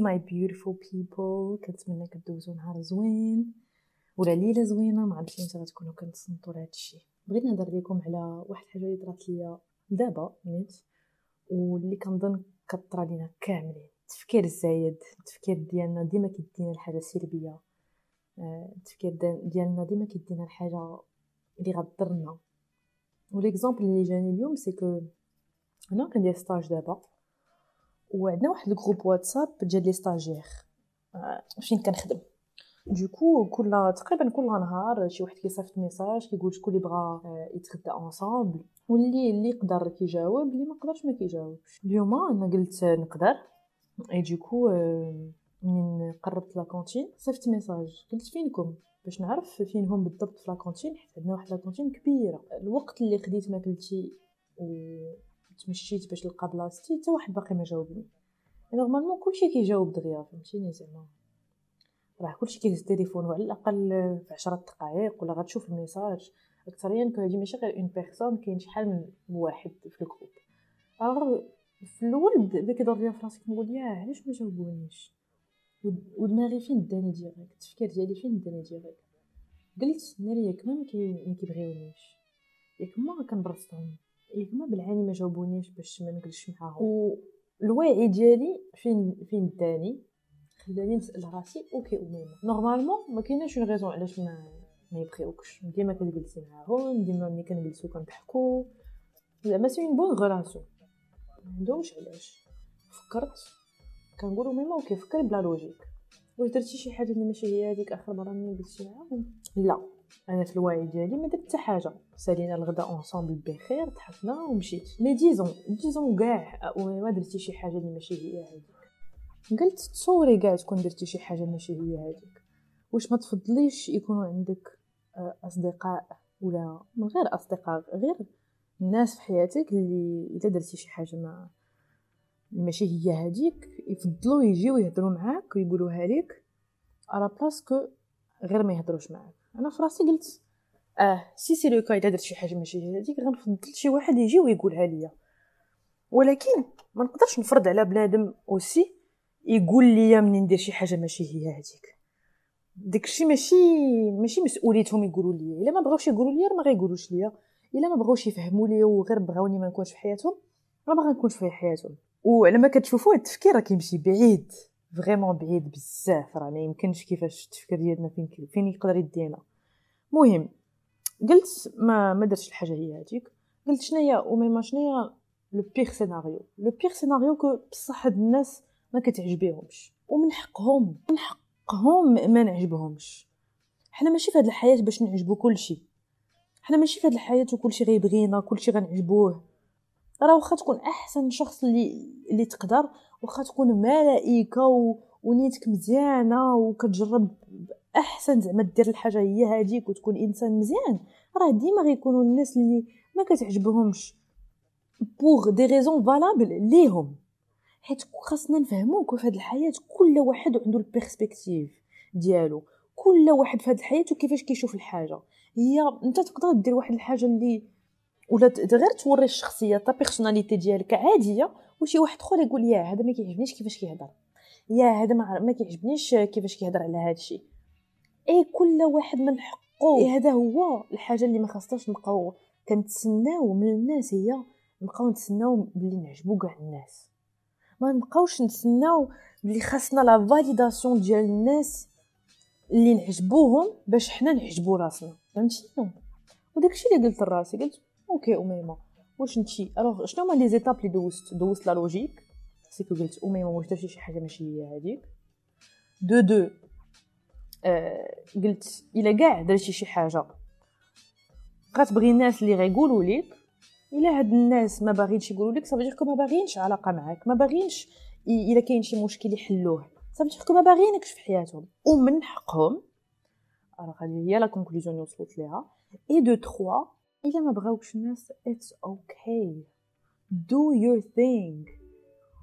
my beautiful people كنتمنى كدوزو نهار زوين ولا ليله زوينة. ما عرفتش متى غتكونوا كنتصنتوا لهذا الشيء بغيت نهضر لكم على واحد الحاجة اللي طرات ليا دابا نيت واللي كنظن كطرا لينا كاملين. التفكير الزايد التفكير ديالنا ديما كيدينا لحاجه سلبية. آه، التفكير ديالنا ديما كيدينا لحاجه اللي غضرنا و l'exemple اللي جاني اليوم c'est que أنا كندير stage دابا. وعندنا واحد ال groupe واتساب ديال les stagiaires. آه، فين كنخدم؟ donc كل تقريبا كل نهار شي واحد كيصيفط message كيقول شكون اللي بغا آه، يتغدى ensemble واللي اللي يقدر كيجاوب اللي ما قدرش ما كيجاوبش. اليوم أنا قلت نقدر. et donc من قربت la cantine صيفط message قلت فينكم؟ باش نعرف فين هم بالضبط في la cantine حيت عندنا واحد la cantine كبيرة. الوقت اللي خديت ماكلتي و تمشيت باش نلقى بلاصتي حتى واحد باقي ما جاوبني. normalement كلشي كيجاوب دغيا فهمتيني زعما؟ راه كلشي كيهز التليفون وعلى الأقل في عشرة دقائق ولا غتشوف ال message. اكثريا هادي ماشي غير une personne كاين شحال من واحد في ال groupe alors في الأول بدا كيدور ليا في راسي نقول ياه علاش ما جاوبونيش؟ ودماغي فين داني direct التفكير ديالي فين داني direct قلت ناري ياك ما كيبغيونيش. ياك ما كنبرزطهم ياك ما بالعاني ما جاوبونيش باش ما نجلسش معاهم. والوعي ديالي فين فين داني خلاني نسأل راسي okay أميمة. normalement ما كايناش une raison علاش ما ما يبغيوكش. ديما كتجلسي معاهم ديما ملي كنجلسو كنضحكو. زعما c'est une bonne relation ما عندهمش علاش. فكرت. كنقول أميمة okay بلا logique واش درتي شي حاجة اللي ماشي هي هذيك آخر مرة ملي معاهم لا أنا في الوعي ديالي ما درت حتى حاجة. سالينا الغداء ensemble بخير ضحكنا ومشيت. mais disons disons كاع ما درتي شي حاجة اللي ماشي هي هذيك. قلت تصوري كاع تكون درتي شي حاجة ماشي هي هذيك. واش ما تفضليش يكونوا عندك آه، أصدقاء ولا من غير أصدقاء غير الناس في حياتك اللي اذا درتي شي حاجة ما ماشي هي هذيك يفضلوا يجيو يهضروا معاك ويقولوها لك على بلاصه غير ما يهضروش معاك. أنا في راسي قلت آه si c'est le cas الا درت شي حاجة ماشي هذيك غنفضل شي واحد يجي ويقولها ليا. ولكن ما نقدرش نفرض على بنادم aussi يقول لي منين ندير شي حاجة ماشي هي هذيك داكشي ماشي ماشي مسؤوليتهم يقولوا لي إلا ما بغاوش يقولوا لي ما غيقولوش ليا. إلا ما بغاوش يفهموا لي وغير بغاوني ما نكونش في حياتهم راه ما غنكونش في حياتهم. وعلى ما كتشوفوا التفكير راه كيمشي بعيد vraiment بعيد بزاف راه ما يمكنش كيفاش التفكير ديالنا فين فين يقدر يدينا. مهم قلت ما ما درتش الحاجة هي هذيك قلت شناهي أميمة شناهي le pire scénario le pire scénario que بصح هاد الناس ما كتعجبيهمش ومن حقهم من حقهم ما نعجبهمش. حنا ماشي في هاد الحياة باش نعجبو كلشي. حنا ماشي في هاد الحياة وكلشي غيبغينا كلشي غنعجبوه. راه واخا تكون أحسن شخص اللي اللي تقدر واخا تكون ملائكة و... ونيتك مزيانة وكتجرب احسن زعما دير الحاجة هي هذيك وتكون إنسان مزيان. راه ديما غيكونوا الناس اللي ما كتعجبهمش pour des raisons valables ليهم. حيت خاصنا نفهموك في هذه الحياة كل واحد عنده ال perspective ديالو. كل واحد في هذه الحياة وكيفاش كيشوف الحاجة. هي أنت تقدر دير واحد الحاجة اللي ولا غير توري الشخصية ta personnalité ديالك عادية وشي واحد أخر يقول يا هذا ما كيعجبنيش كيفاش كيهضر. يا هذا ما كيعجبنيش كيفاش كيهضر على هذا الشيء. اي كل واحد من حقه. إيه. هذا هو الحاجة اللي ما خاصناش نبقاو كنتسناو من الناس هي نبقاو نتسناو بلي نعجبو كاع الناس. ما نبقاوش نتسناو بلي خاصنا la validation ديال الناس اللي نعجبوهم باش حنا نعجبو راسنا. فهمتي؟ وداكشي اللي قلت لراسي قلت okay اميمه واش نتي alors شنو هما les étapes اللي دوزت دوزت la logique c'est que قلت اميمه واش درتي شي حاجة ماشي هي هذيك دو دو قلت الا كاع درتي شي حاجة غتبغي الناس اللي غيقولوا لك الا هاد الناس ما باغينش يقولوا لك صافي ما باغينش علاقه معاك ما باغينش الا كاين شي مشكل يحلوه صافي ما باغينكش في حياتهم ومن حقهم راه هي la conclusion اللي وصلت ليها اي دو تخوا الا ما بغاوكش الناس it's okay do your thing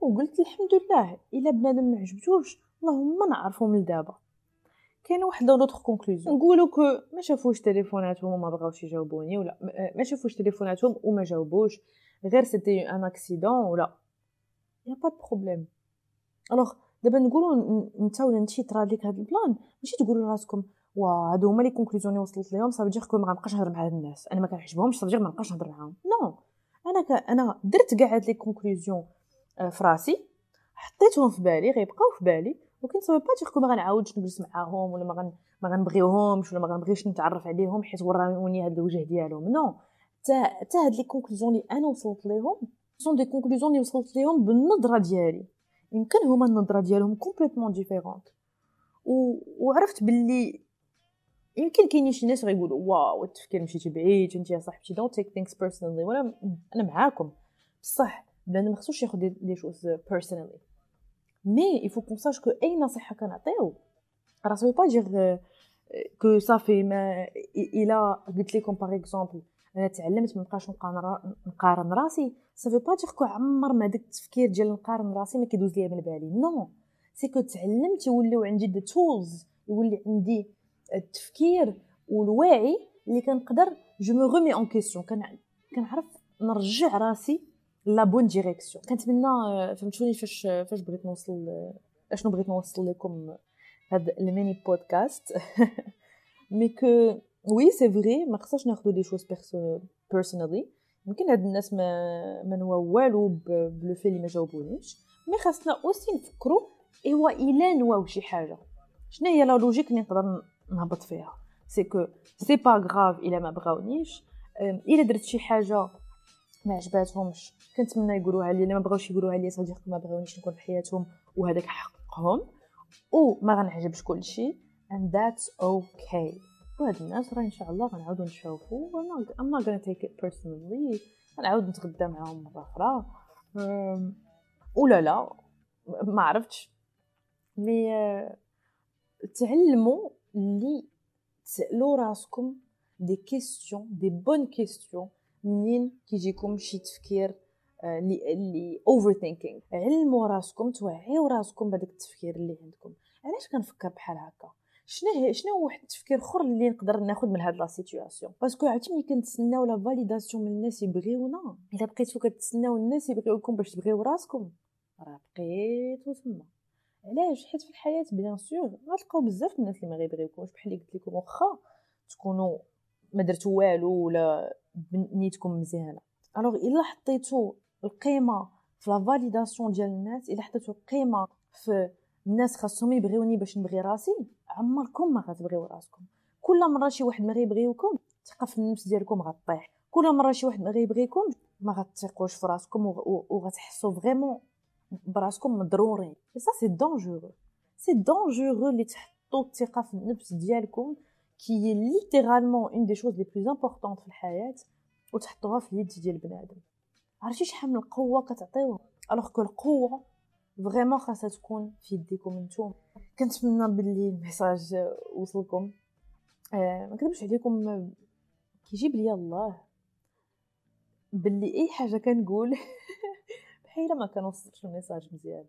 وقلت الحمد لله إلا بنادم ما عجبتوش اللهم نعرفو من دابا كاين واحد l'autre conclusion نقولوا que ما شافوش تليفوناتهم وما بغاوش يجاوبوني ولا ما شافوش تليفوناتهم وما جاوبوش غير c'était un accident ولا. y a pas problème alors دابا نقولوا انت ولا انت طرا لك هذا ال plan ماشي تقولوا لراسكم وا هادو هما les conclusions اللي وصلت ليهم صافي دير ما غنبقاش نهضر مع هاد الناس. أنا ما كنعجبهمش صافي ما نبقاش نهضر معاهم. non أنا ك... أنا درت كاع هاد les conclusions آه، في راسي حطيتهم في بالي غيبقاو في بالي ولكن ça veut pas dire ما غنعاودش نجلس معاهم ولا ما غن ما غنبغيوهمش ولا ما غنبغيش نتعرف عليهم حيت وراني هاد الوجه ديالهم. non تا تا هاد les conclusions اللي أنا وصلت ليهم sont des conclusions اللي وصلت ليهم بالنظرة ديالي. يمكن هما النظرة ديالهم complètement différente و... وعرفت باللي يمكن كاينين شي ناس غيقولوا واو التفكير مشيتي بعيد انت يا صاحبتي don't take things personally وأنا أنا معاكم. بصح بنادم ما خصوش ياخذ les choses personally mais qu'on sache que اي نصيحه كنعطيو راه ça veut pas dire que صافي ما الا قلت لكم par exemple أنا تعلمت ما نبقاش نقارن راسي. ça veut pas dire que عمر ما داك التفكير ديال نقارن راسي ما كيدوز ليا من بالي. non c'est que تعلمت يوليو عندي des tools يولي عندي التفكير والوعي اللي كنقدر. je me remets en question كنعرف نرجع راسي la bonne direction كنتمنى فهمتوني فاش فاش بغيت نوصل أشنو بغيت نوصل لكم هاد ال mini podcast mais que oui c'est vrai ما خصناش ناخذ les choses personally يمكن هاد الناس ما ما نوا والو بلو في اللي ما جاوبونيش. mais خاصنا aussi نفكروا ايوا إلا نواو شي حاجة. شنو هي la logique اللي نقدر نهبط فيها. c'est que c'est pas grave الا ما بغاونيش الا درت شي حاجة ما عجباتهمش. كنتمنى يقولوها لي ما بغاوش يقولوها لي صديق ما بغاونيش نكون في حياتهم وهذاك حقهم. أو ما غنعجبش كلشي. And that's okay. وهاد الناس راه إن شاء الله غنعاودو نشوفو. I'm not gonna take it personally. غنعاود نتغدى معاهم مرة أخرى. ولا لا ما عرفتش. مي تعلموا اللي تسالوا راسكم des questions des bonnes questions منين كيجيكم شي تفكير اللي اللي overthinking علموا راسكم توعيو راسكم بهذاك التفكير اللي عندكم علاش كنفكر بحال هكا شنو شنو هو واحد التفكير اخر اللي نقدر ناخذ من هاد la situation parce que عرفتي ملي كنتسناو la validation من الناس يبغيونا الا بقيتو كتسناو الناس يبغيوكم باش تبغيو راسكم راه بقيتو تما علاش؟ حيت في الحياة bien sûr غتلقاو بزاف الناس اللي ما غيبغيوكمش بحال اللي قلت لكم واخا تكونوا ما درتو والو ولا نيتكم مزيانة. alors إلا حطيتو القيمة في la validation ديال الناس إلا حطيتو القيمة في الناس خاصهم يبغيوني باش نبغي راسي عمركم ما غتبغيو راسكم. كل مرة شي واحد ما غيبغيوكم الثقة في النفس ديالكم غطيح. كل مرة شي واحد ما غيبغيكم ما غتثقوش في راسكم وغتحسوا vraiment براسكم مضرورين. ça c'est dangereux c'est dangereux اللي تحطوا الثقة في النفس ديالكم qui est littéralement une des choses les plus importantes في الحياة وتحطوها في اليد ديال بنادم. عرفتي شحال من القوة كتعطيوها؟ alors que القوه vraiment خاصها تكون في يديكم نتوما كنتمنى باللي ال message وصلكم. آه ما كنكذبش عليكم. كيجيب لي الله. باللي أي حاجة كنقول. بحال ما كنوصلش الميساج مزيان.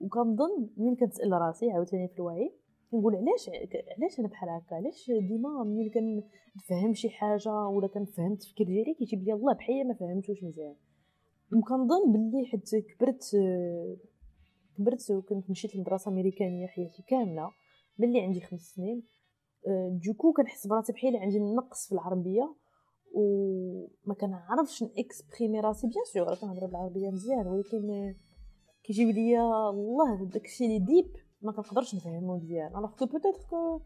وكنظن ملي كنسال راسي عاوتاني في الوعي كنقول علاش علاش أنا بحال هكا؟ علاش ديما ملي كنفهم شي حاجة ولا كنفهم التفكير ديالي كيجيب لي الله بحال ما فهمتوش مزيان. وكنظن باللي حيت كبرت كبرت وكنت مشيت لمدرسة أمريكانية حياتي كاملة ملي عندي خمس سنين du coup كنحس براسي بحال عندي نقص في العربية وما كنعرفش ن exprimer راسي bien sûr كنهضر بالعربية مزيان ولكن كيجيب ليا الله داكشي لي deep ما كنقدرش نفهمو مزيان. alors que peut-être que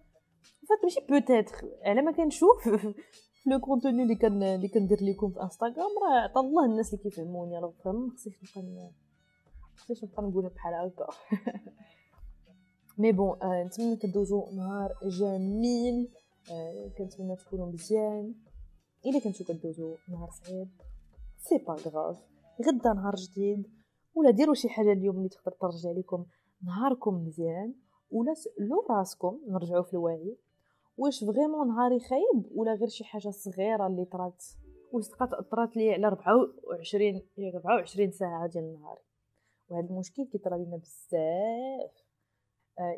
فات ماشي peut-être على ما كنشوف le contenu اللي كان اللي كندير لكم في انستغرام راه عطا الله الناس اللي كيفهموني alors vraiment خصنيش نبقى خصنيش نبقى نقولها بحال هكا. mais bon نتمنى كدوزو نهار جميل كنتمنى تكونوا مزيان. إلا كنتو كدوزو نهار صعيب c'est pas grave. غدا نهار جديد ولا ديروا شي حاجة اليوم اللي تقدر ترجع لكم نهاركم مزيان ولا سالوا راسكم نرجعوا في الوعي. واش vraiment نهاري خايب ولا غير شي حاجة صغيرة اللي طرات واش طرات لي على 24 24 ساعة ديال نهاري وهذا المشكل كيطرى لينا بزاف.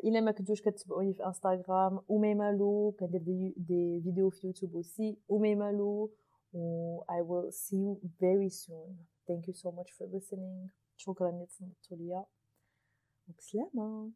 الا ما كنتوش كتبعوني في انستغرام وميمالو كندير دي, دي فيديو في يوتيوب اوسي وميمالو و I will see you very soon thank you so much for listening شكرا اللي تصنتوا ليا بسلامه